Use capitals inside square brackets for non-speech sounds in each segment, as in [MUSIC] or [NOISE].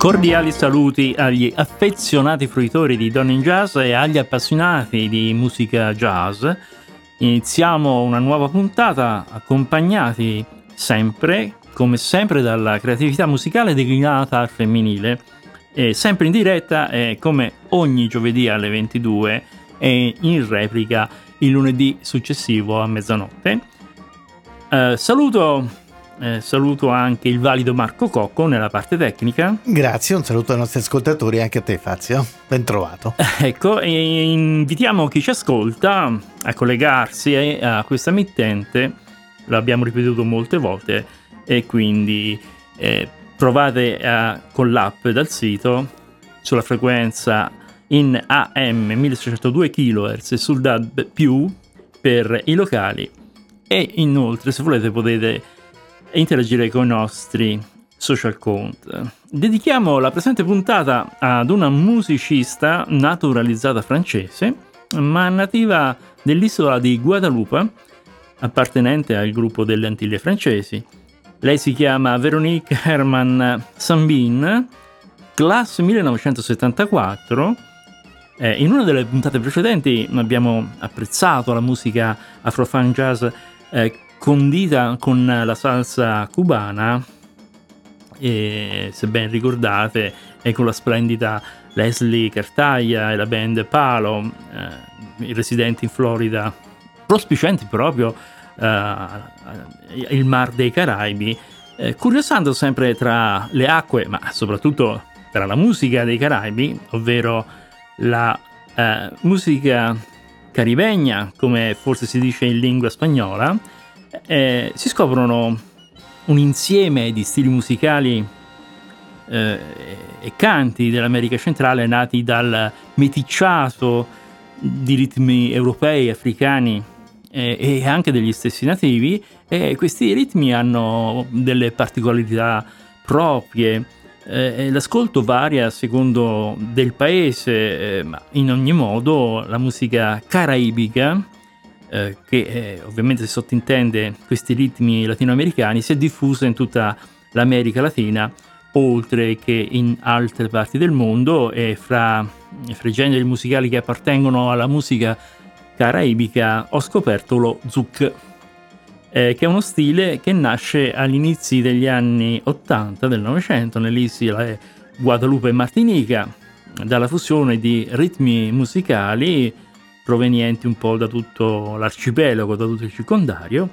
Cordiali saluti agli affezionati fruitori di in Jazz e agli appassionati di musica jazz. Iniziamo una nuova puntata accompagnati sempre, come sempre, dalla creatività musicale declinata al femminile. E sempre in diretta e come ogni giovedì alle 22 e in replica il lunedì successivo a mezzanotte. Eh, saluto eh, saluto anche il valido Marco Cocco nella parte tecnica. Grazie, un saluto ai nostri ascoltatori e anche a te Fazio, ben trovato. [LAUGHS] ecco, e invitiamo chi ci ascolta a collegarsi a questa mittente, l'abbiamo ripetuto molte volte, e quindi eh, provate a, con l'app dal sito sulla frequenza in AM 1602 kHz e sul DAB più per i locali e inoltre se volete potete e interagire con i nostri social account. Dedichiamo la presente puntata ad una musicista naturalizzata francese, ma nativa dell'isola di Guadalupe, appartenente al gruppo delle Antiglie francesi. Lei si chiama Veronique Herman Sambin, classe 1974. Eh, in una delle puntate precedenti abbiamo apprezzato la musica afrofan jazz eh, condita con la salsa cubana e se ben ricordate è con la splendida Leslie Cartaglia e la band Palo, eh, residenti in Florida, prospicenti proprio eh, il Mar dei Caraibi, eh, curiosando sempre tra le acque, ma soprattutto tra la musica dei Caraibi, ovvero la eh, musica caribegna, come forse si dice in lingua spagnola, eh, si scoprono un insieme di stili musicali eh, e canti dell'America centrale nati dal meticciato di ritmi europei, africani eh, e anche degli stessi nativi e questi ritmi hanno delle particolarità proprie. Eh, l'ascolto varia secondo del paese, eh, ma in ogni modo la musica caraibica eh, che eh, ovviamente si sottintende questi ritmi latinoamericani, si è diffusa in tutta l'America Latina, oltre che in altre parti del mondo e fra, fra i generi musicali che appartengono alla musica caraibica ho scoperto lo zouk, eh, che è uno stile che nasce agli inizi degli anni 80 del Novecento nelle isole Guadalupe e Martinica, dalla fusione di ritmi musicali provenienti un po' da tutto l'arcipelago, da tutto il circondario.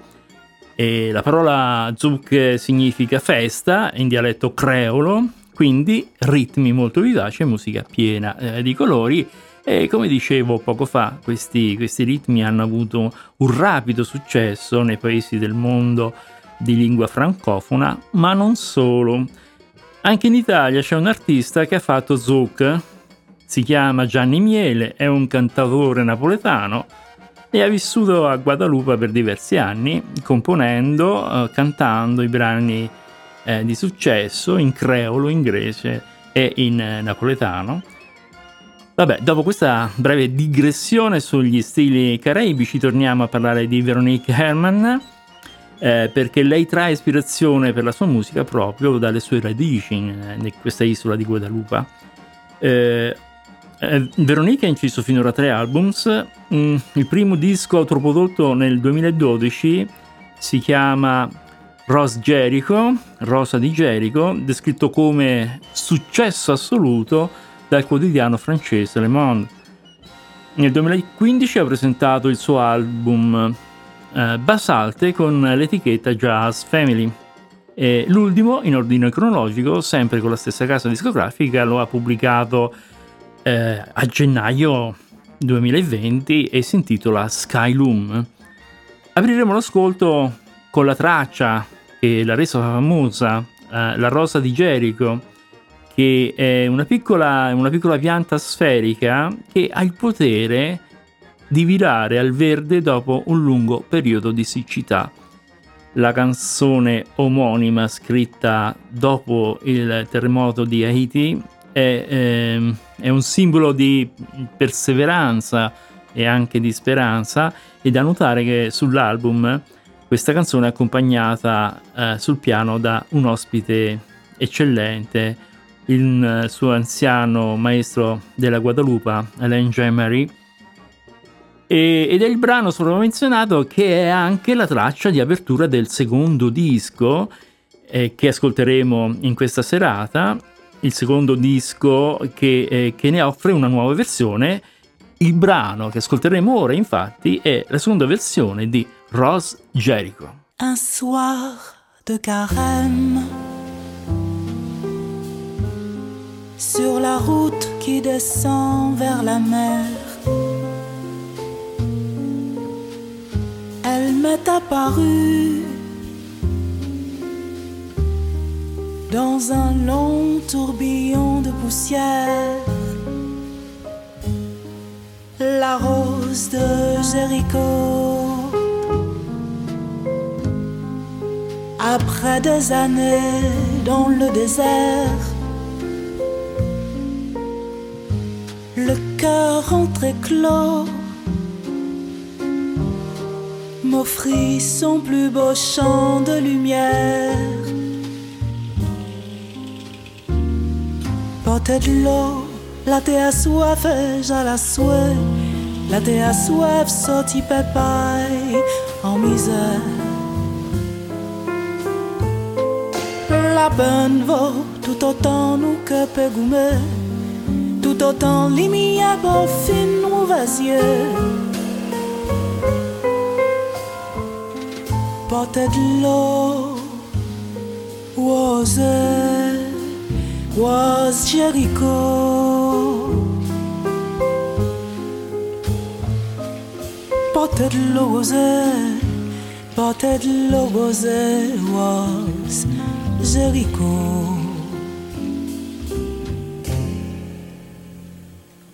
E la parola zouk significa festa in dialetto creolo, quindi ritmi molto vivaci musica piena eh, di colori. E come dicevo poco fa, questi, questi ritmi hanno avuto un rapido successo nei paesi del mondo di lingua francofona, ma non solo. Anche in Italia c'è un artista che ha fatto zouk, si chiama Gianni Miele, è un cantautore napoletano e ha vissuto a Guadalupe per diversi anni, componendo, eh, cantando i brani eh, di successo in creolo, inglese e in eh, napoletano. Vabbè, dopo questa breve digressione sugli stili caraibici, torniamo a parlare di Veronique Herman, eh, perché lei trae ispirazione per la sua musica proprio dalle sue radici in, in questa isola di Guadalupe. Eh, eh, Veronica ha inciso finora tre albums. Mm, il primo disco autoprodotto nel 2012 si chiama Rose Jericho, Rosa di Jericho, descritto come successo assoluto dal quotidiano francese Le Monde. Nel 2015 ha presentato il suo album eh, Basalte con l'etichetta Jazz Family. E l'ultimo, in ordine cronologico, sempre con la stessa casa discografica, lo ha pubblicato eh, a gennaio 2020 e si intitola Skyloom. Apriremo l'ascolto con la traccia che l'ha resa famosa, eh, La rosa di Jericho, che è una piccola, una piccola pianta sferica che ha il potere di virare al verde dopo un lungo periodo di siccità. La canzone omonima scritta dopo il terremoto di Haiti è, eh, è un simbolo di perseveranza e anche di speranza e da notare che sull'album questa canzone è accompagnata eh, sul piano da un ospite eccellente, il suo anziano maestro della Guadalupe, Alain Jean-Marie, ed è il brano sopramenzionato che è anche la traccia di apertura del secondo disco eh, che ascolteremo in questa serata, il secondo disco che, eh, che ne offre una nuova versione. Il brano che ascolteremo ora, infatti, è la seconda versione di Rose Jericho. Un soir de carême sur la route qui descend vers la mer. Elle m'est apparue dans un long tourbillon de poussière. La rose de Jéricho. Après des années dans le désert, le cœur entreclos m'offrit son plus beau champ de lumière. De l'eau, la terre soif, j'ai la soif, la terre soif, sorti papaye en misère. La bonne vaut tout autant nous que peut goumer, tout autant l'imia pour fin ou vasieux. Portez de l'eau, was Jericho. Portez de l'eau, was was Jericho.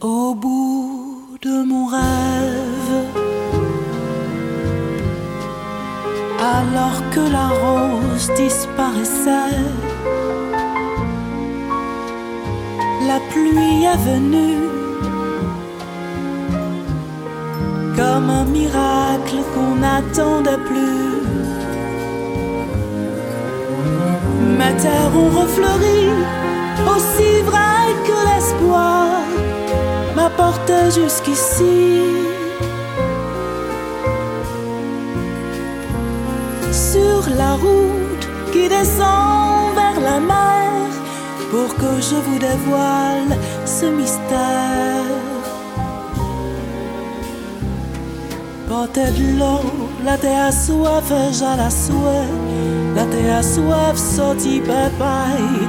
Au bout de mon rêve, alors que la rose disparaissait, pluie est venue comme un miracle qu'on n'attendait plus. Mes terres ont refleuri, aussi vrai que l'espoir m'apporte jusqu'ici. Sur la route qui descend vers la mer, pour que je vous dévoile ce mystère. Portez de l'eau, la terre soif, j'ai la soif. La terre soif sorti papaye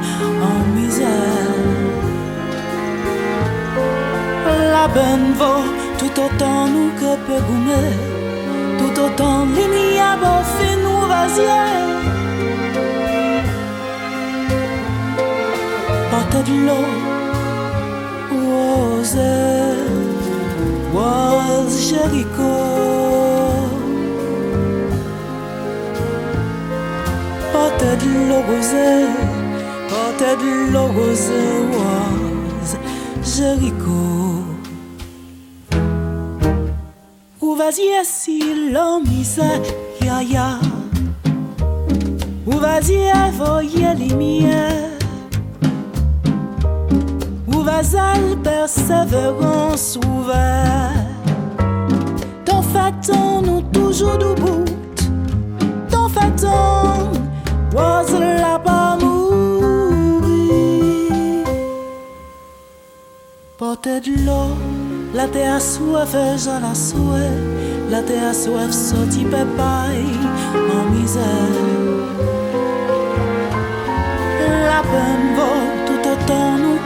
en misère. La bonne vaut tout autant nous que peut goumer, tout autant l'ignoble fait nous vasier. Tadlo was was Jericho. Was Jericho. Où vas-y si l'homme ya ya? Où vas-y avoyer lumière? Vas-y persévérance ouvert. T'en fait-on nous toujours debout. T'en fait-on was là-bas mourir. Portez de l'eau. La terre soif, j'ai la soif, la terre soif sorti papaye en misère. La peine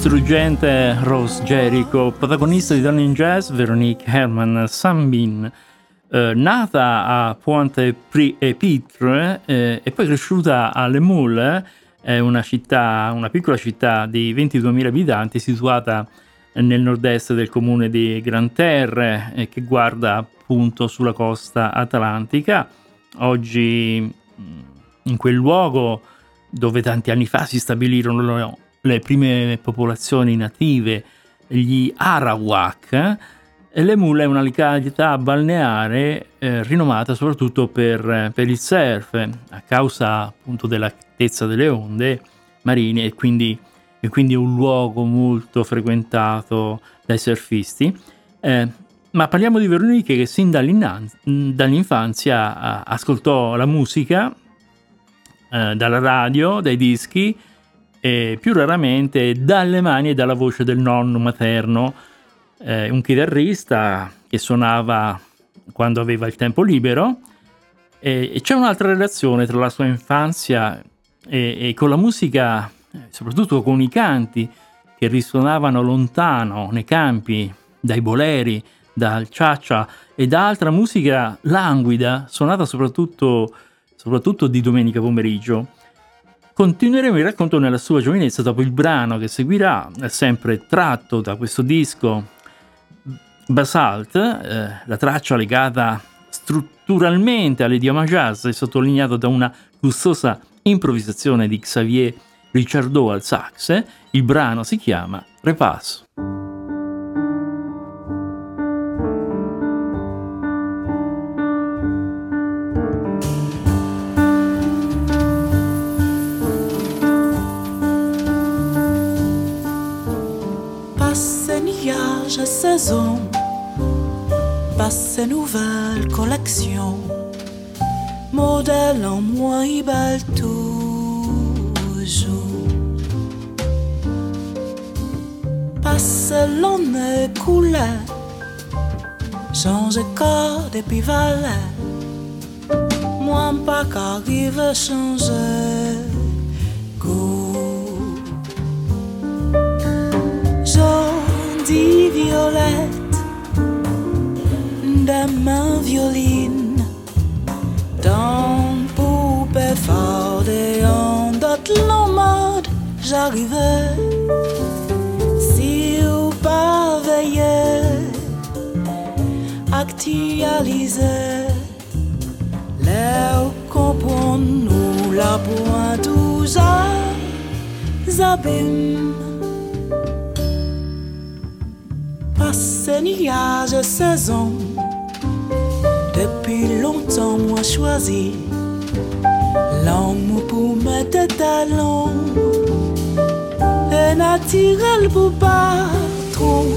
Jericho. Struggente Rose Jericho, protagonista di Donne in Jazz, Veronique Herman Sambin, eh, nata a Pointe-Pitre eh, e poi cresciuta a Le Moules, è una città, una piccola città di 22.000 abitanti situata nel nord-est del comune di Gran Terre eh, che guarda appunto sulla costa atlantica. Oggi mm, in quel luogo dove tanti anni fa si stabilirono le prime popolazioni native, gli Arawak, L'Emul è una località balneare eh, rinomata soprattutto per, per, il surf, a causa appunto dell'altezza delle onde marine e quindi, e quindi, un luogo molto frequentato dai surfisti. Eh, ma parliamo di Veronique che sin dall'infanzia ascoltò la musica eh, dalla radio, dai dischi e più raramente dalle mani e dalla voce del nonno materno eh, un chitarrista che suonava quando aveva il tempo libero e, e c'è un'altra relazione tra la sua infanzia e, e, con la musica, soprattutto con i canti che risuonavano lontano nei campi, dai boleri, dal ciaccia e da altra musica languida, suonata soprattutto, soprattutto di domenica pomeriggio. Continueremo il racconto nella sua giovinezza dopo il brano che seguirà, sempre tratto da questo disco Basalt, eh, la traccia legata strutturalmente all'idioma jazz è sottolineata da una gustosa improvvisazione di Xavier Ricciardot al sax, il brano si chiama Repasso. saison passe ses nouvelles collections. Modèle en moi, il balle toujours. Passe l'année coulait, change corps et puis valet. Moi, pas qu'arrive à changer. Go dit violette de ma violine. Dans et en d'autres mode J'arrivais. Si ou pas veiller Actualiser L'air comprend nous la pointe abîmes Passe nuage saison depuis longtemps, moi choisi l'amour pour mettre talons. Un naturel pour patron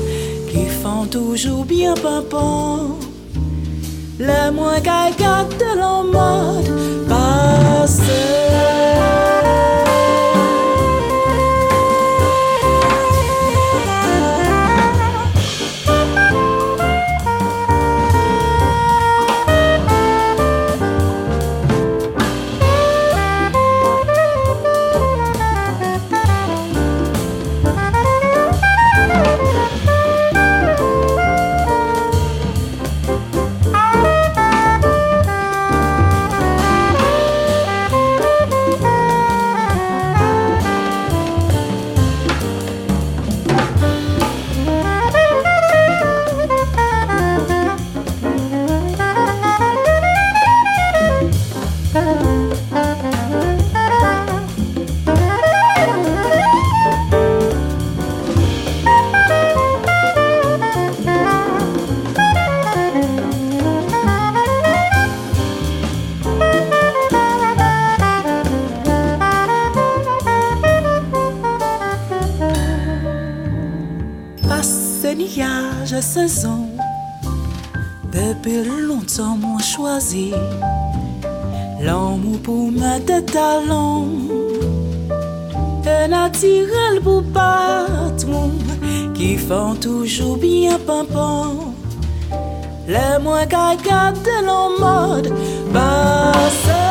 qui font toujours bien pimpant. Les moins gaga de l'en mode E, raison, depuis longtemps m'ont choisi l'amour pour mettre talons. Un naturel pour patron qui font toujours bien pimpant. Les moins gaga de nos modes passés.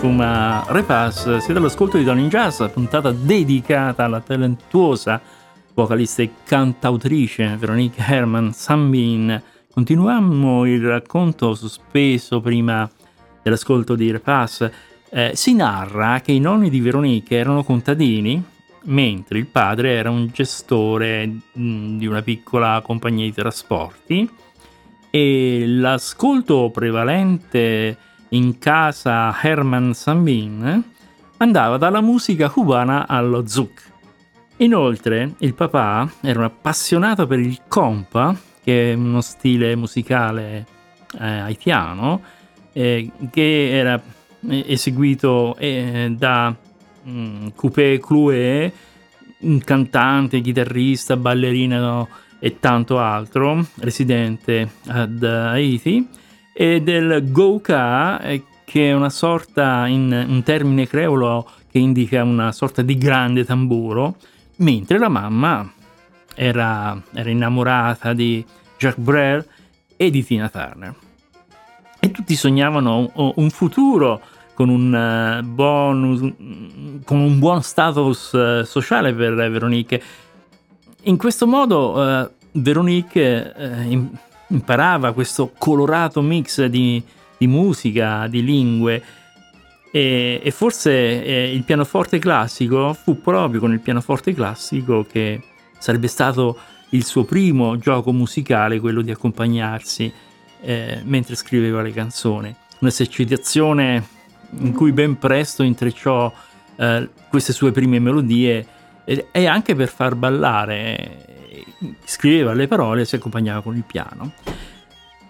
Sfuma Repass, siete all'ascolto di in Jazz, puntata dedicata alla talentuosa vocalista e cantautrice Veronique Herman Sambin. Continuiamo il racconto sospeso prima dell'ascolto di Repass. Eh, si narra che i nonni di Veronique erano contadini, mentre il padre era un gestore di una piccola compagnia di trasporti e l'ascolto prevalente in casa Herman Sambin andava dalla musica cubana allo zouk. Inoltre il papà era un appassionato per il compa, che è uno stile musicale eh, haitiano, eh, che era eseguito eh, da mm, Coupé Cloué, un cantante, chitarrista, ballerino e tanto altro, residente ad Haiti, e del Gouka, eh, che è una sorta, in un termine creolo che indica una sorta di grande tamburo, mentre la mamma era, era innamorata di Jacques Brel e di Tina Turner. E tutti sognavano un futuro con un, uh, buon, con un buon status uh, sociale per Veronique in questo modo eh, Veronique eh, imparava questo colorato mix di, di musica, di lingue e, e forse eh, il pianoforte classico fu proprio con il pianoforte classico che sarebbe stato il suo primo gioco musicale, quello di accompagnarsi eh, mentre scriveva le canzoni. Un'esercitazione in cui ben presto intrecciò eh, queste sue prime melodie e anche per far ballare. Scriveva le parole e si accompagnava con il piano.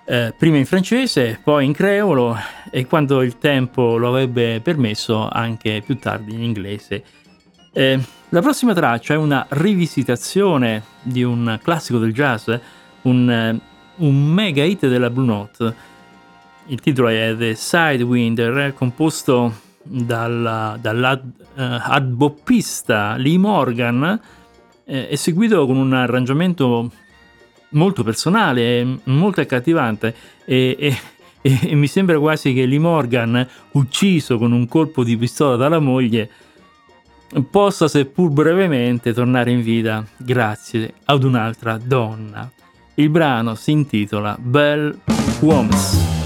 Eh, prima in francese, poi in creolo e quando il tempo lo avrebbe permesso anche più tardi in inglese. Eh, la prossima traccia è una rivisitazione di un classico del jazz, un, un mega hit della Blue Note. Il titolo è The Sidewinder, composto dalla, dall'adboppista Lee Morgan, eh, eseguito con un arrangiamento molto personale, molto accattivante e, [LAUGHS] e, e, mi sembra quasi che Lee Morgan, ucciso con un colpo di pistola dalla moglie, possa seppur brevemente tornare in vita grazie ad un'altra donna. Il brano si intitola Bell Wombs.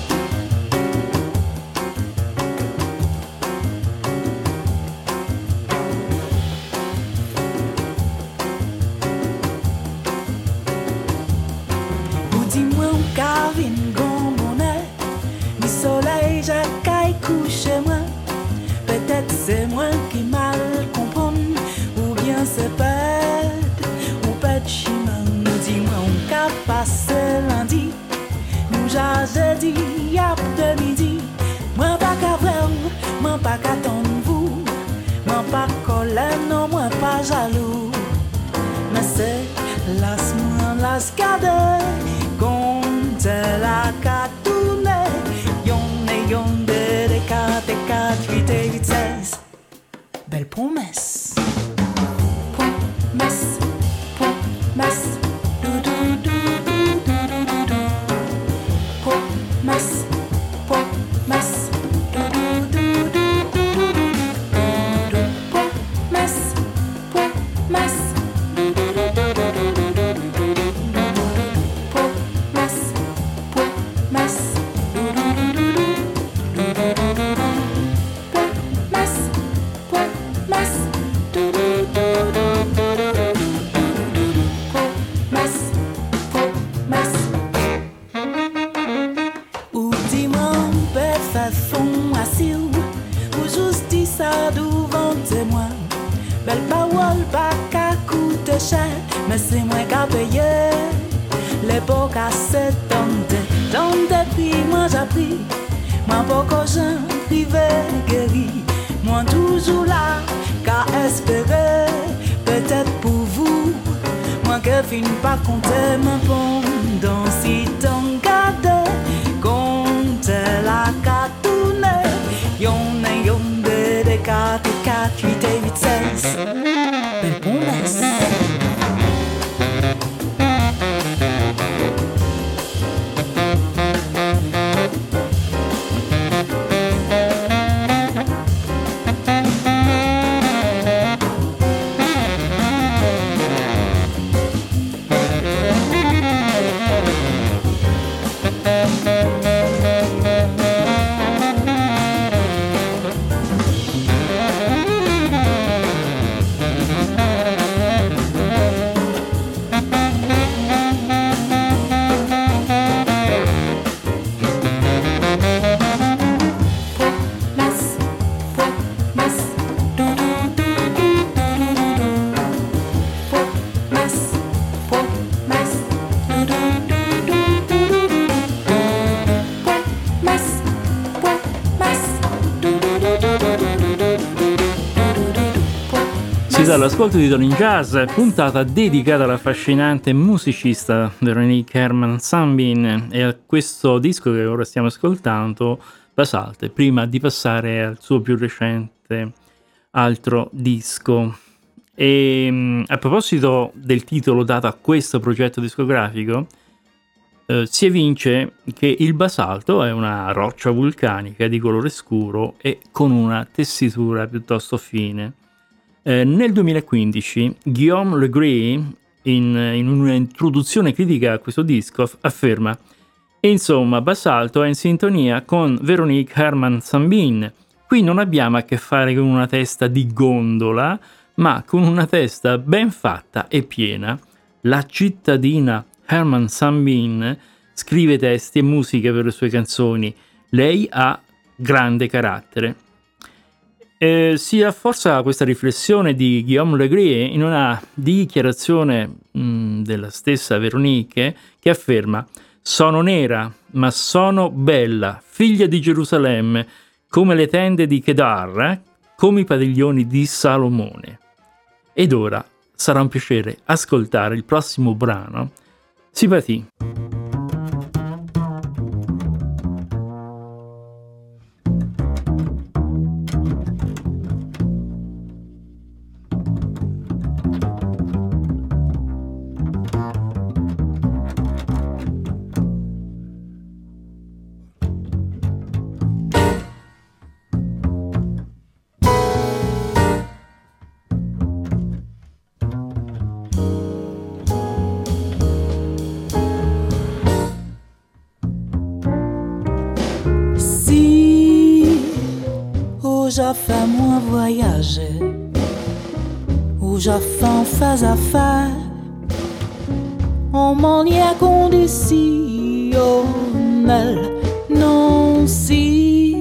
fon asil Ou justisa duvan temwen Bel pawol pa ka koute chè Mè se mwen ka peye Le pou ka se tante Tante pri mwen japri Mwen pou ko jen prive geri Mwen toujou la ka espere Petèt pou vou Mwen ke fin pa konte mwen pon Thanks. All'ascolto di Don Jazz, puntata dedicata all'affascinante musicista Veronique Herman Sambin e a questo disco che ora stiamo ascoltando, Basalte, prima di passare al suo più recente altro disco. E mm, a proposito del titolo dato a questo progetto discografico, eh, si evince che il basalto è una roccia vulcanica di colore scuro e con una tessitura piuttosto fine. Eh, nel 2015 Guillaume Legree, in, in un'introduzione critica a questo disco, afferma Insomma, Basalto è in sintonia con Veronique Herman Sambin. Qui non abbiamo a che fare con una testa di gondola, ma con una testa ben fatta e piena. La cittadina Herman Sambin scrive testi e musiche per le sue canzoni. Lei ha grande carattere. Eh, si rafforza questa riflessione di Guillaume Legree in una dichiarazione mh, mm, della stessa Veronique che afferma sono nera, ma sono bella, figlia di Gerusalemme, come le tende di Kedar, come i padiglioni di Salomone. Ed ora sarà un piacere ascoltare il prossimo brano, Sipati. Si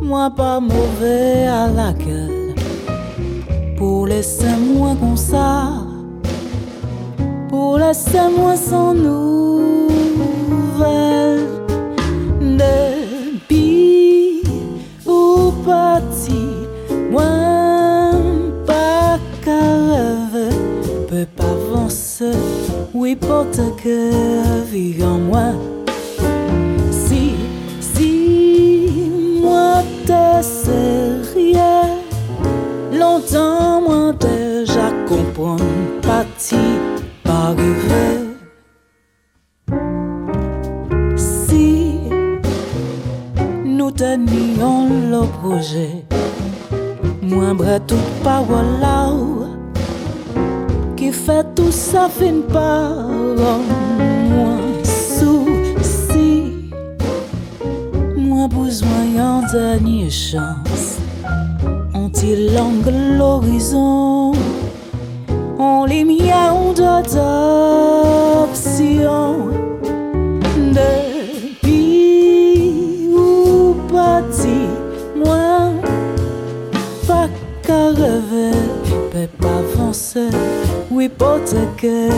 Moi pas mauvais à la gueule. Pour laisser-moi comme ça. Pour laisser-moi sans nouvelles. Depuis ou parti, moi pas rêve. Peut pas avancer, oui, porte que vivre en moi. Moins bras tout power là, qui fait tout ça fin pas loin. Moins souci, moins besoin d'années chance. On étend l'horizon, on limite à on d'options. oui, pour ta cœur,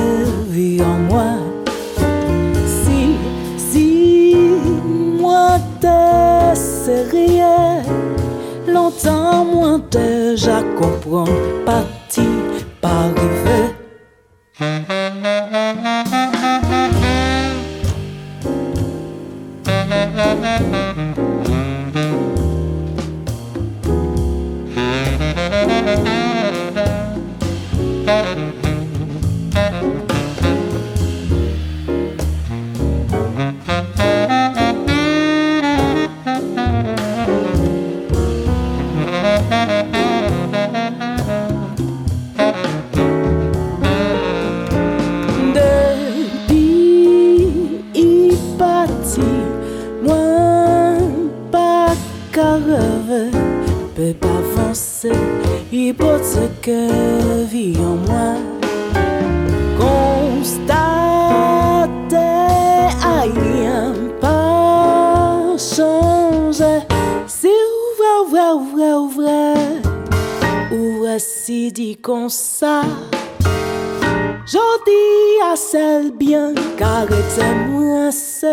vit en moi. Si, si, moi, t'es sérieux, longtemps, moi, te, je comprends, parti, par.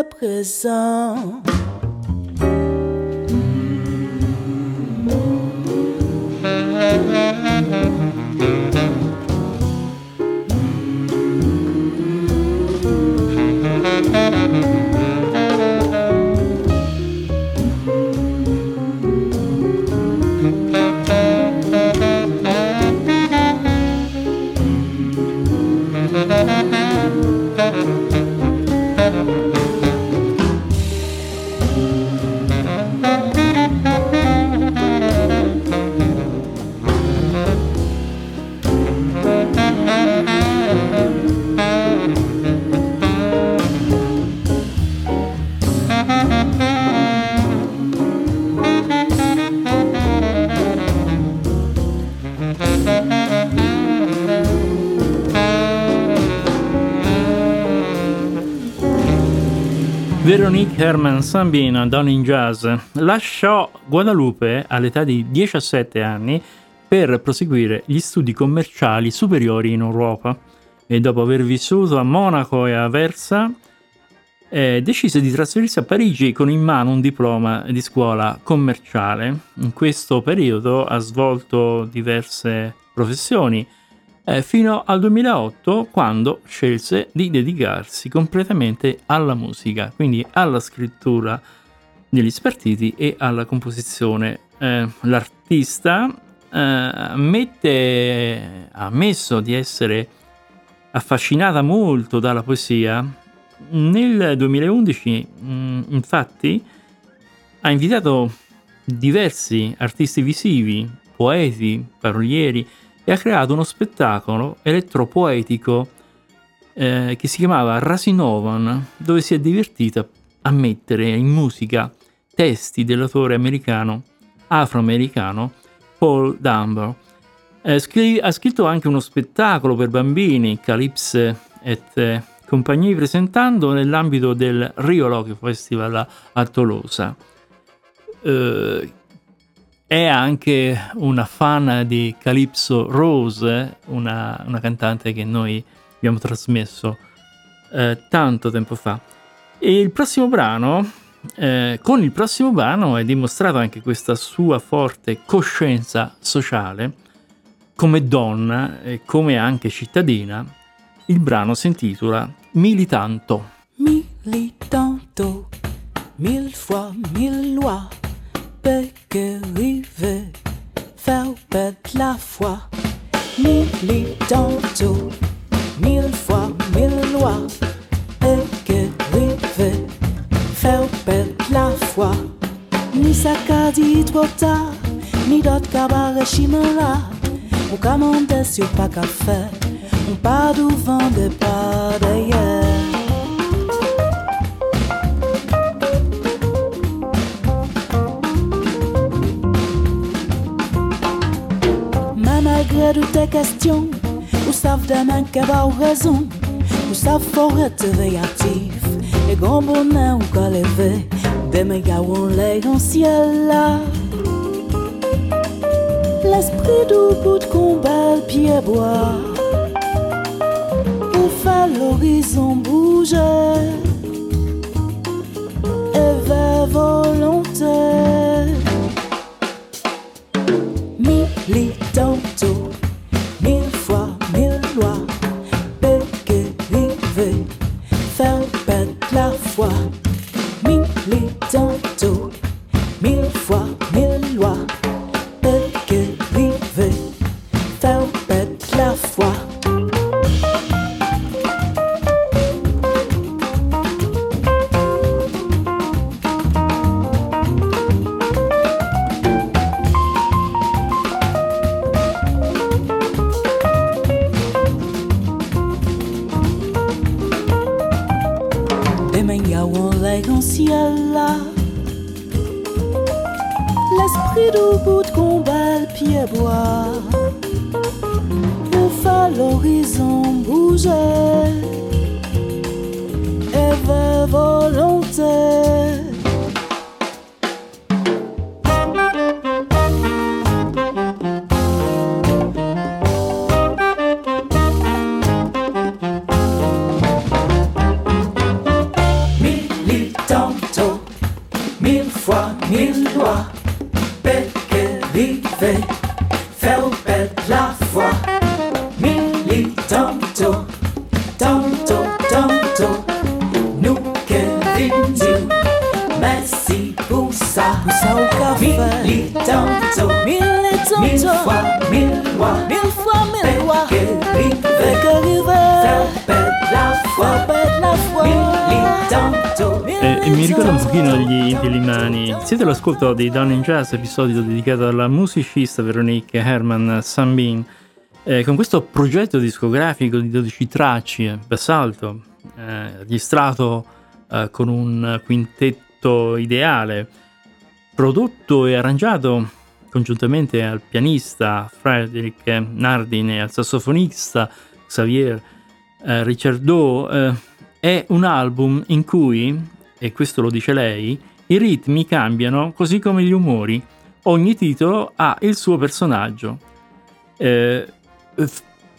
présent. Veronique Herman Sambin, Down in Jazz, lasciò Guadalupe all'età di 17 anni per proseguire gli studi commerciali superiori in Europa e dopo aver vissuto a Monaco e a Versa eh, decise di trasferirsi a Parigi con in mano un diploma di scuola commerciale. In questo periodo ha svolto diverse professioni eh, fino al 2008 quando scelse di dedicarsi completamente alla musica, quindi alla scrittura degli spartiti e alla composizione. Eh, l'artista eh, ammette, ha ammesso di essere affascinata molto dalla poesia. Nel 2011, mh, mm, infatti, ha invitato diversi artisti visivi, poeti, parolieri, e ha creato uno spettacolo elettropoetico eh, che si chiamava Rasinovan, dove si è divertita a mettere in musica testi dell'autore americano, afroamericano, Paul Dunbar. Eh, scri- ha scritto anche uno spettacolo per bambini, Calypse et compagnie, presentando nell'ambito del Rio Loche Festival a Tolosa. Eh, è anche una fan di Calypso Rose, una, una cantante che noi abbiamo trasmesso eh, tanto tempo fa. E il prossimo brano, eh, con il prossimo brano è dimostrata anche questa sua forte coscienza sociale come donna e come anche cittadina. Il brano si intitola Militanto. Militanto, mille fois, mille lois begrive Verbet la foi. Militantôt Mille fois mille lois. Begrive Verbet la foi. Ni ça qu'a dit trop tard Ni d'autres cabarets chimera Ou commandait sur pas qu'à faire. All'ascolto di Down in Jazz, episodio dedicato alla musicista Veronique Herman Sambin. Eh, con questo progetto discografico di 12 tracce, Basalto, eh, registrato eh, con un quintetto ideale, prodotto e arrangiato congiuntamente al pianista Frederick Nardin e al sassofonista Xavier eh, Richardot, eh, è un album in cui e questo lo dice lei, i ritmi cambiano così come gli umori. Ogni titolo ha il suo personaggio. Eh,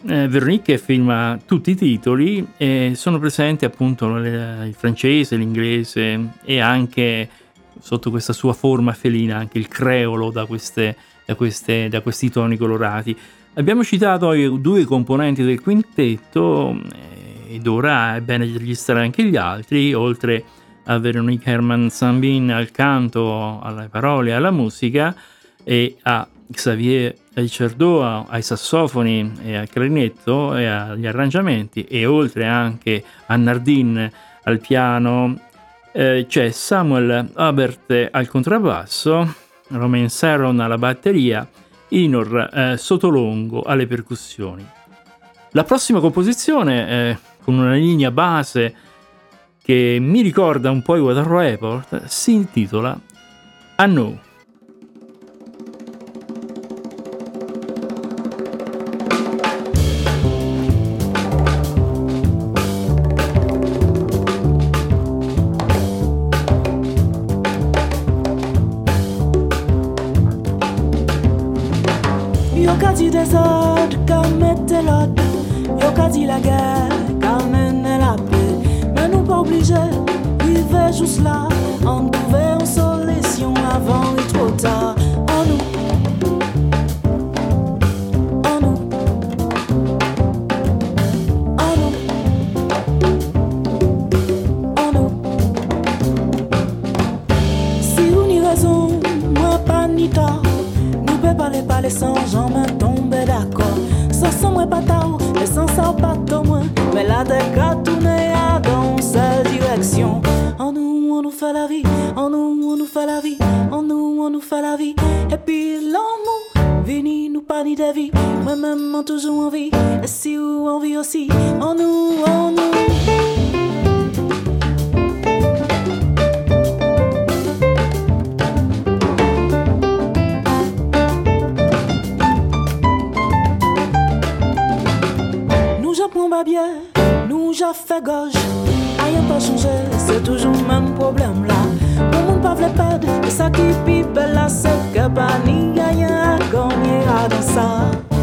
eh, Veronique firma tutti i titoli e sono presenti appunto il francese, l'inglese e anche sotto questa sua forma felina anche il creolo da, queste, da, queste, da questi toni colorati. Abbiamo citato i due componenti del quintetto eh, ed ora è bene registrare anche gli altri, oltre a Veronique Herman Sambin al canto, alle parole, alla musica e a Xavier Ricciardo ai sassofoni e al clarinetto e agli arrangiamenti e oltre anche a Nardin al piano eh, c'è Samuel Abert al contrabbasso, Romain Serron alla batteria, Inor eh, Sotolongo alle percussioni. La prossima composizione, eh, con una linea base che mi ricorda un po' i Water Report, si intitola A No. problem la Pou moun pa vle sa ki pi bel la Se ni a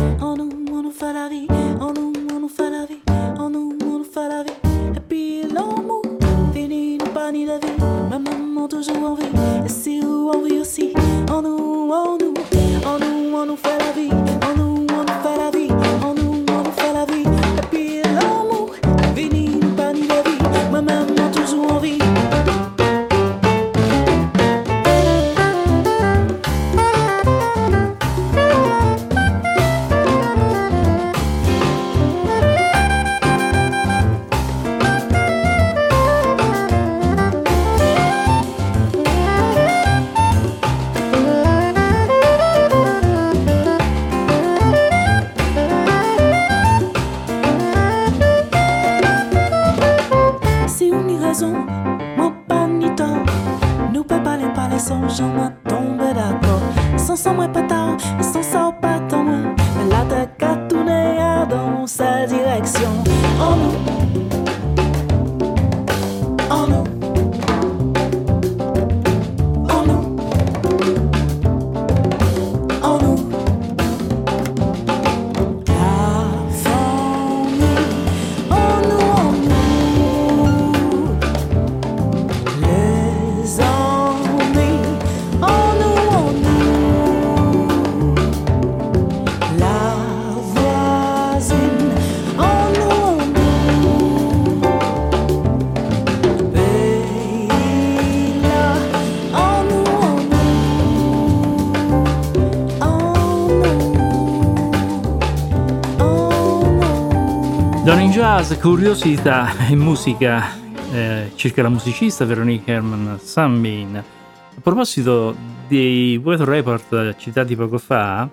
jazz, curiosità e musica eh, circa la musicista Veronique Herman Sambin. A proposito dei Weather Report citati poco fa,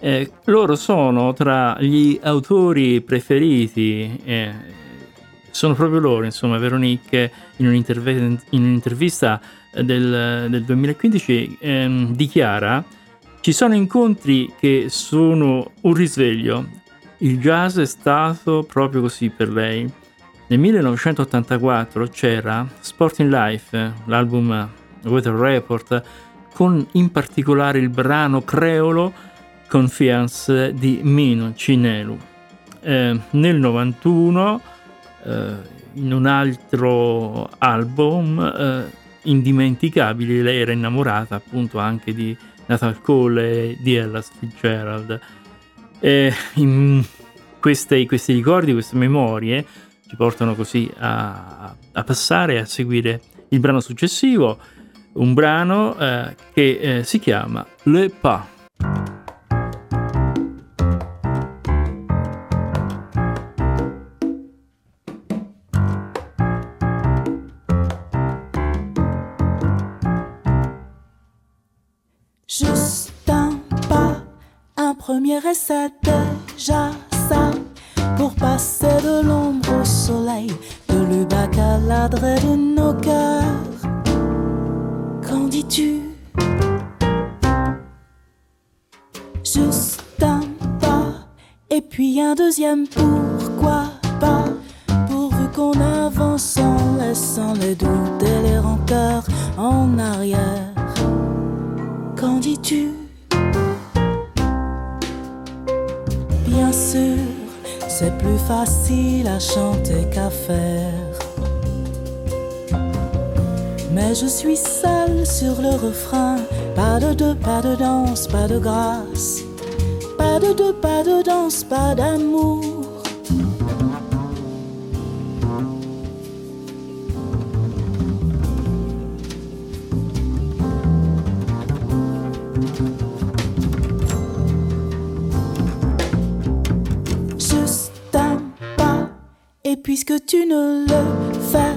eh, loro sono tra gli autori preferiti, eh, sono proprio loro, insomma, Veronique in, un'interv- in un'intervista del, del 2015 ehm, dichiara ci sono incontri che sono un risveglio, il jazz è stato proprio così per lei. Nel 1984 c'era Sporting Life, l'album Weather Report, con in particolare il brano Creolo Confiance di Mino Cinelu. Eh, nel 91, eh, in un altro album eh, indimenticabile, lei era innamorata appunto anche di Nathan Cole e di Ella Fitzgerald. E in queste, questi ricordi, queste memorie ci portano così a, a passare a seguire il brano successivo, un brano eh, che eh, si chiama Le Pas. Premier essai déjà ça pour passer de l'ombre au soleil, de l'ubac à l'adresse de nos cœurs. Qu'en dis-tu? Juste un pas, et puis un deuxième pourquoi pas? Pourvu qu'on avance en laissant les doutes et les rancœurs en arrière. Qu'en dis-tu? C'est plus facile à chanter qu'à faire. Mais je suis seule sur le refrain. Pas de deux, pas de danse, pas de grâce. Pas de deux, pas de danse, pas d'amour. Et puisque tu ne le fais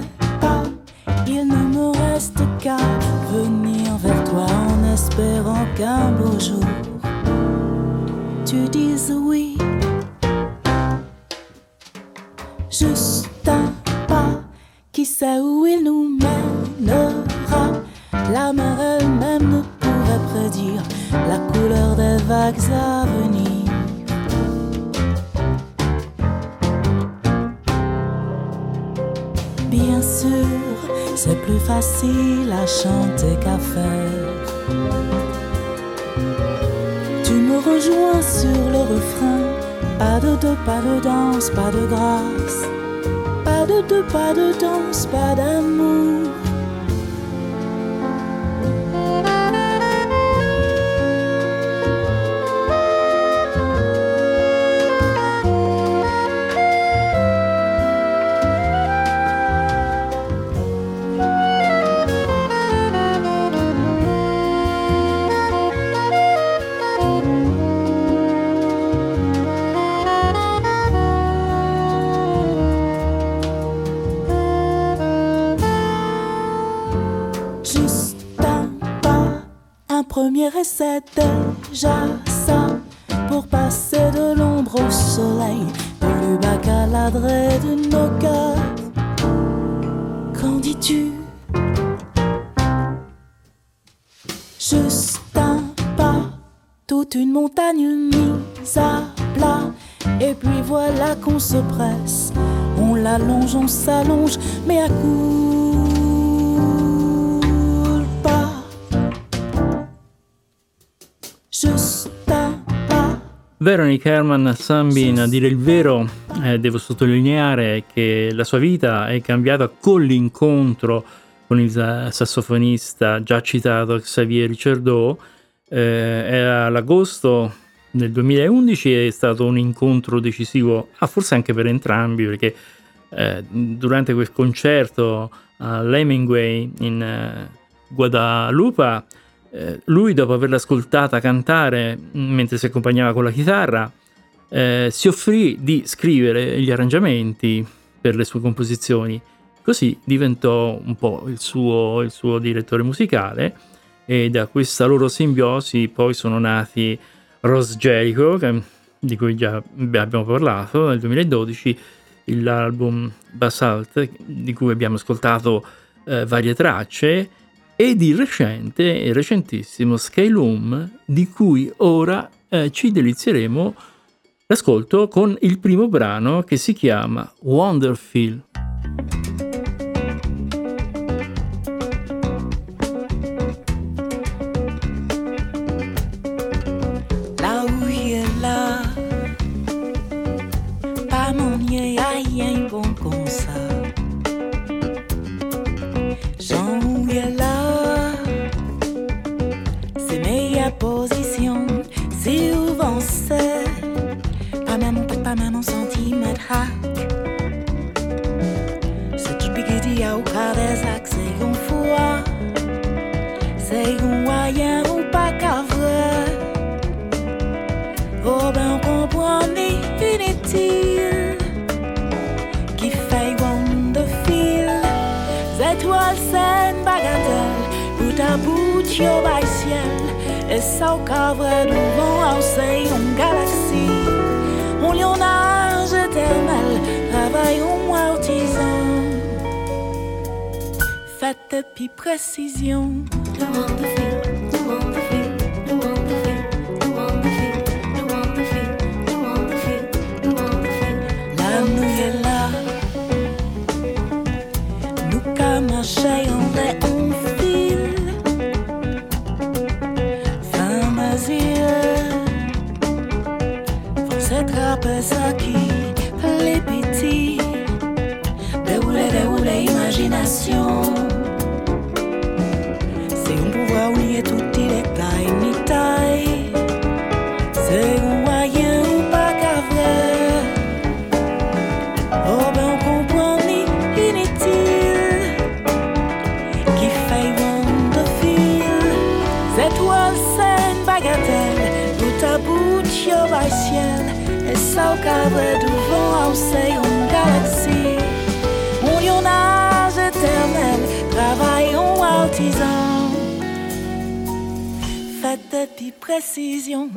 de pas de danse, pas de grâce. Pas de deux, pas de danse, pas d'amour. Essai déjà ça pour passer de l'ombre au soleil, de l'ubac à l'adresse de nos. Qu'en dis-tu? Juste un pas, toute une montagne mise à plat, et puis voilà qu'on se presse, on l'allonge, on s'allonge, mais à coup pas. Veronique Herman Sambin, a dire il vero, eh, devo sottolineare che la sua vita è cambiata con l'incontro con il sa- sassofonista già citato Xavier Ricciardot. Eh, era l'agosto del 2011 è stato un incontro decisivo, ah, forse anche per entrambi, perché eh, durante quel concerto all'Hemingway in eh, Guadalupe, eh, lui dopo averla ascoltata cantare mm, mentre si accompagnava con la chitarra, eh, si offrì di scrivere gli arrangiamenti per le sue composizioni. Così diventò un po' il suo, il suo direttore musicale e da questa loro simbiosi poi sono nati Ross Jericho, di cui già abbiamo parlato nel 2012, l'album Basalt, di cui abbiamo ascoltato eh, varie tracce, e di recente, il recentissimo Skyloom, di cui ora eh, ci delizieremo L'ascolto con il primo brano che si chiama et ça occorre le monde au sein de galaxie. Mon lionage éternel, travaille au moins. Faites de plus précision. fleur haïtienne est ça au cadre du vent une galaxie. Mon éternel travaillons artisan faites de précision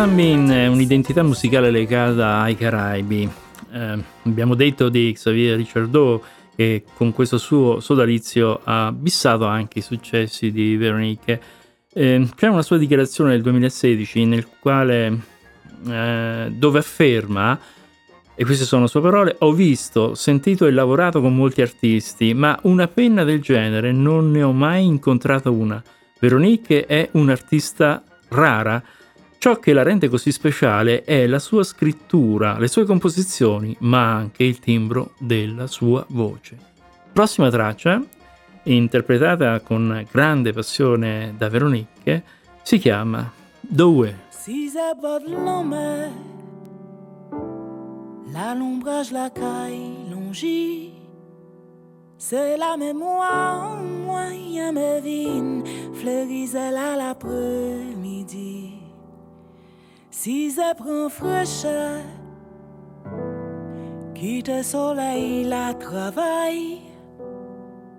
Sunbeam è un'identità musicale legata ai Caraibi. Eh, abbiamo detto di Xavier Richardot che con questo suo sodalizio ha bissato anche i successi di Veronique. Eh, c'è una sua dichiarazione del 2016 nel quale eh, dove afferma e queste sono sue parole, ho visto, sentito e lavorato con molti artisti, ma una penna del genere non ne ho mai incontrato una. Veronique è un'artista rara Ciò che la rende così speciale è la sua scrittura, le sue composizioni, ma anche il timbro della sua voce. Prossima traccia, interpretata con grande passione da Veronique, si chiama Dove. Si la l'ombrage la caille longi, c'est la mémoire moyen me vine, fleurisait là l'après-midi. si ça prend fraîcheur, quitte le soleil, la travail,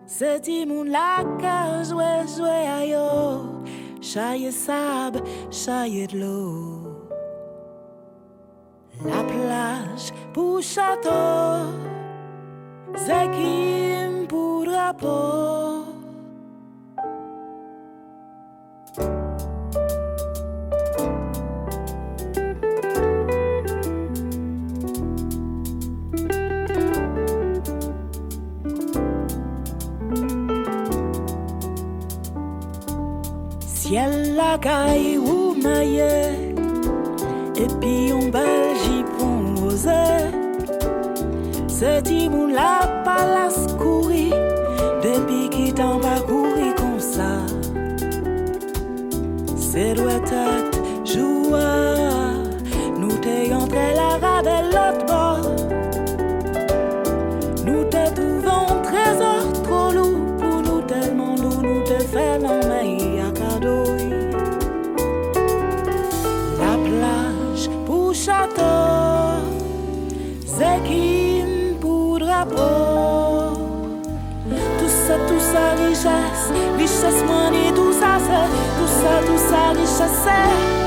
c'est immun la cage, jouer, jouer ailleurs, chaille sable, chaille de l'eau. La plage pour château, c'est qui pour rapport. Drapeau. la caille ou et puis on bel jipon rosé. C'est dit la palace courir, depuis qui t'en va courir comme ça. C'est doit être joie, nous t'ayons entré la rade l'autre château, c'est qui pour drapeau. Tout ça, tout ça, richesse, richesse, money, tout ça, tout ça, tout ça, richesse,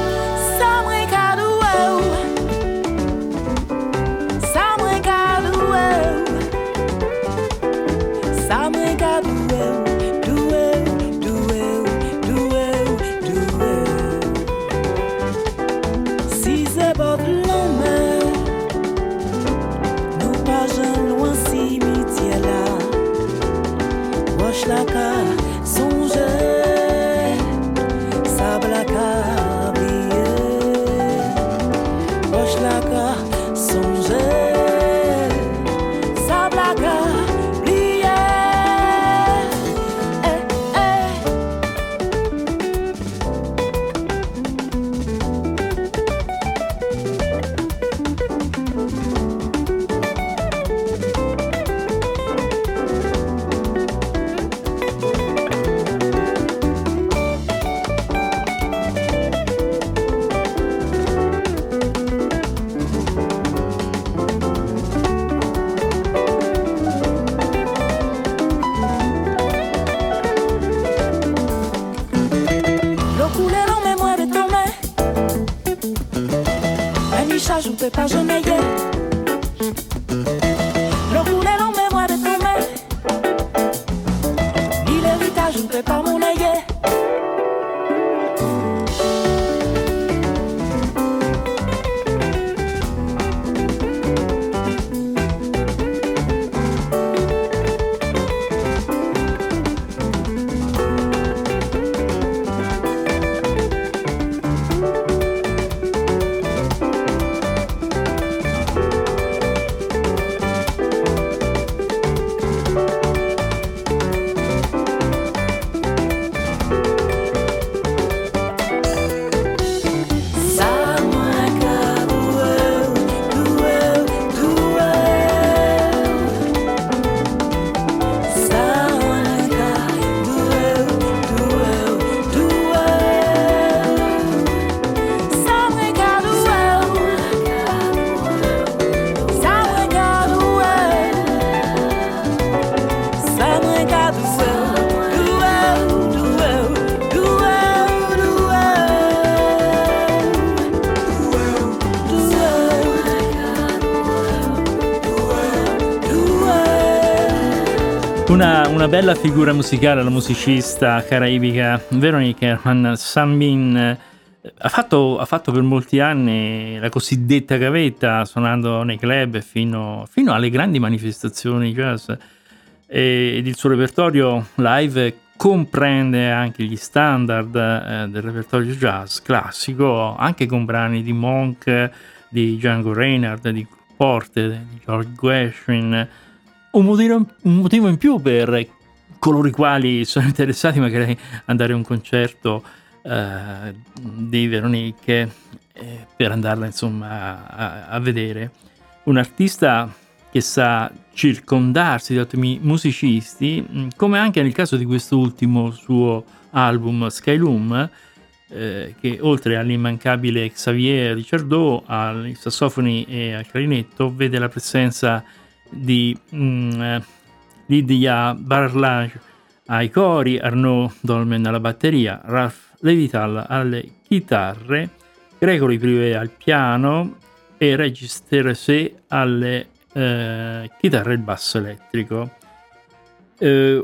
bella figura musicale, la musicista caraibica Veronica Herman Sambin eh, ha fatto, ha fatto per molti anni la cosiddetta gavetta suonando nei club fino, fino alle grandi manifestazioni jazz e- ed il suo repertorio live comprende anche gli standard eh, del repertorio jazz classico, anche con brani di Monk, di Django Reinhardt, di Porter, di George Gershwin. Un motivo, un motivo in più per coloro i quali [LAUGHS] sono interessati magari ad andare a un concerto eh, di Veronique eh, per andarla insomma a, a vedere. Un artista che sa circondarsi di ottimi musicisti, mh, come anche nel caso di quest'ultimo suo album Skyloom, eh, che oltre all'immancabile Xavier Ricciardot, ai sassofoni e al clarinetto, vede la presenza di mh, eh, Lydia Barlage ai cori, Arnaud Dolmen alla batteria, Ralph Levital alle chitarre, Gregory Privé al piano e Regis Terese alle eh, chitarre e il basso elettrico. Eh,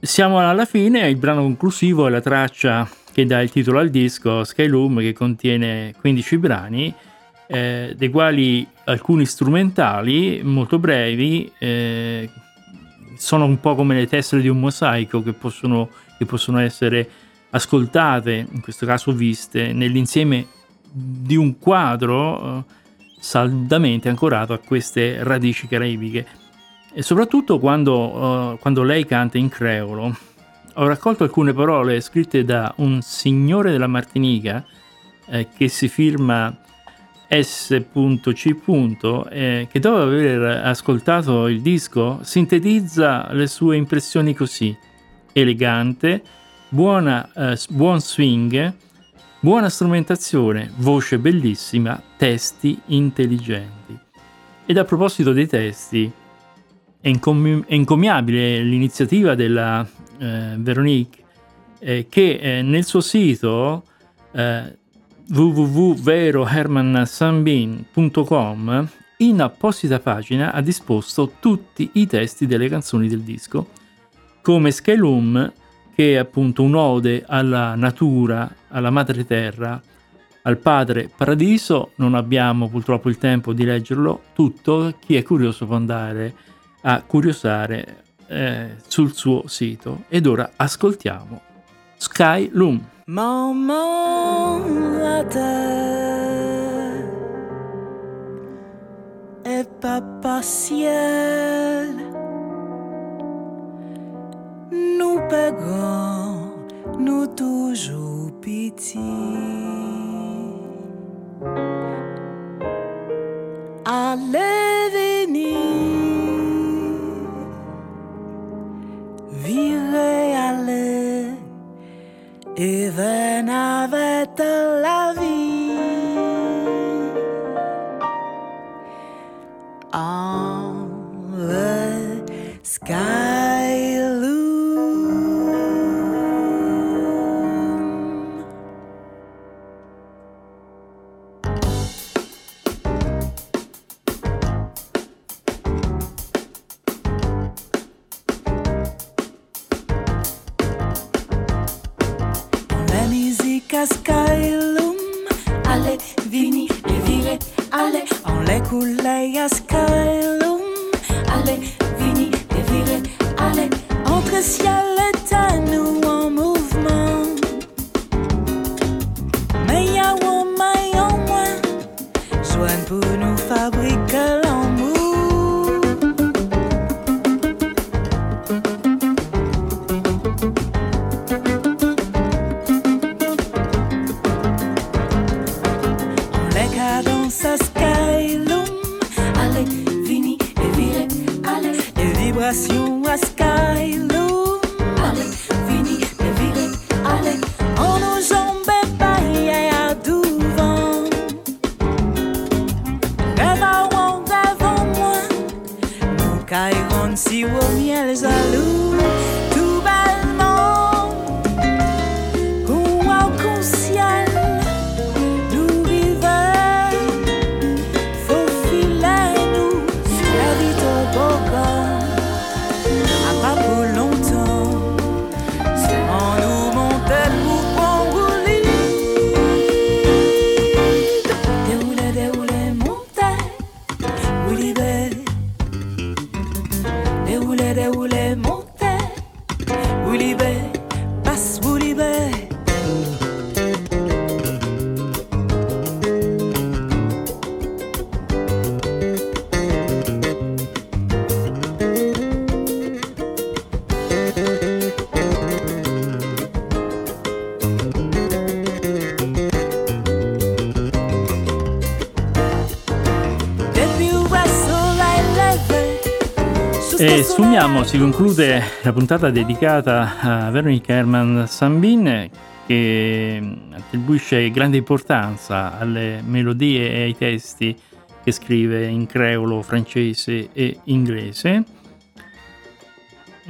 siamo alla fine, il brano conclusivo è la traccia che dà il titolo al disco Skyloom che contiene 15 brani, eh, dei quali alcuni strumentali molto brevi, eh, sono un po' come le tessere di un mosaico che possono, che possono essere ascoltate, in questo caso viste, nell'insieme di un quadro eh, saldamente ancorato a queste radici caraibiche. E soprattutto quando, uh, quando lei canta in creolo. Ho raccolto alcune parole scritte da un signore della Martinica eh, che si firma S.C. Eh, che dopo aver ascoltato il disco sintetizza le sue impressioni così elegante, buona, eh, buon swing, buona strumentazione, voce bellissima, testi intelligenti. Ed a proposito dei testi, è, incom- è encomiabile l'iniziativa della eh, Veronique eh, che eh, nel suo sito eh, www.verohermansambin.com in apposita pagina ha disposto tutti i testi delle canzoni del disco, come Skyloom, che è appunto un'ode alla natura, alla madre terra, al padre paradiso. Non abbiamo purtroppo il tempo di leggerlo tutto, chi è curioso può andare a curiosare eh, sul suo sito. Ed ora ascoltiamo Sky Loom. Maman, la terre et papa ciel, nous pegons, nous toujours pitié. Allez venir, aller. Even I've at the last. Sfumiamo, si conclude la puntata dedicata a Veronica Herman Sambin che attribuisce grande importanza alle melodie e ai testi che scrive in creolo, francese e inglese.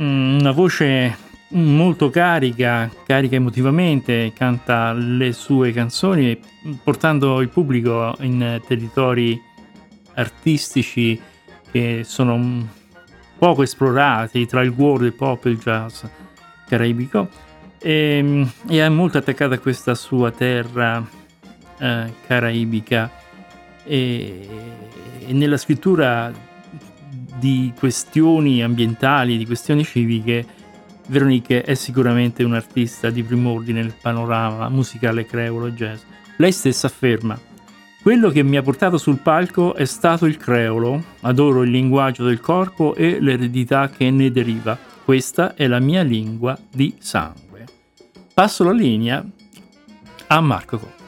Mm, Una voce molto carica, carica emotivamente, canta le sue canzoni portando il pubblico in territori artistici che sono poco esplorati tra il world, il pop e il jazz caraibico e, e è molto attaccata a questa sua terra eh, caraibica e, e nella scrittura di questioni ambientali, di questioni civiche Veronique è sicuramente un artista di prim'ordine nel panorama musicale creolo jazz. Lei stessa afferma: Quello che mi ha portato sul palco è stato il creolo. Adoro il linguaggio del corpo e l'eredità che ne deriva. Questa è la mia lingua di sangue. Passo la linea a Marco Coppa.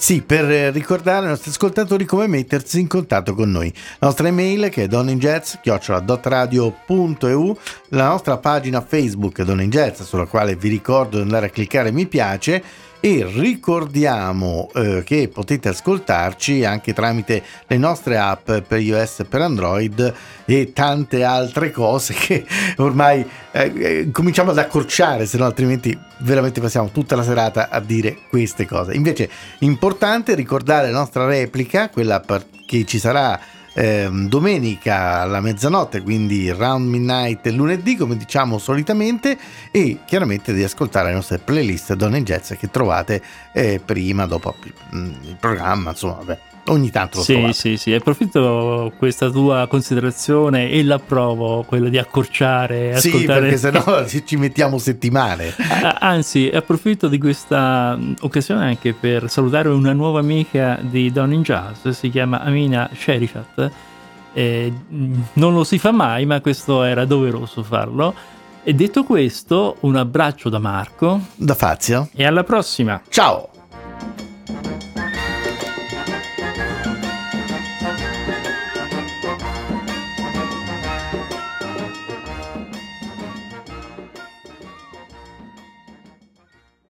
Sì, per ricordare ai nostri ascoltatori come mettersi in contatto con noi. La nostra email che è donninjazz.eu, la nostra pagina Facebook Donna in Jazz, sulla quale vi ricordo di andare a cliccare mi piace e ricordiamo eh, che potete ascoltarci anche tramite le nostre app per iOS e per Android e tante altre cose che ormai eh, eh, cominciamo ad accorciare se no altrimenti veramente passiamo tutta la serata a dire queste cose. Invece importante ricordare la nostra replica quella che ci sarà eh, domenica alla mezzanotte, quindi round midnight lunedì, come diciamo solitamente, e chiaramente di ascoltare le nostre playlist Donne in Jazz che trovate eh, prima, dopo il programma, insomma, vabbè ogni tanto lo sì, trovate. Sì, sì, approfitto questa tua considerazione e l'approvo, quella di accorciare. Sì, ascoltare... perché sennò [LAUGHS] ci mettiamo settimane. Anzi, approfitto di questa mm, occasione anche per salutare una nuova amica di Don in Jazz, si chiama Amina Sherifat. Eh, non lo si fa mai, ma questo era doveroso farlo. E detto questo, un abbraccio da Marco. Da Fazio. E alla prossima. Ciao.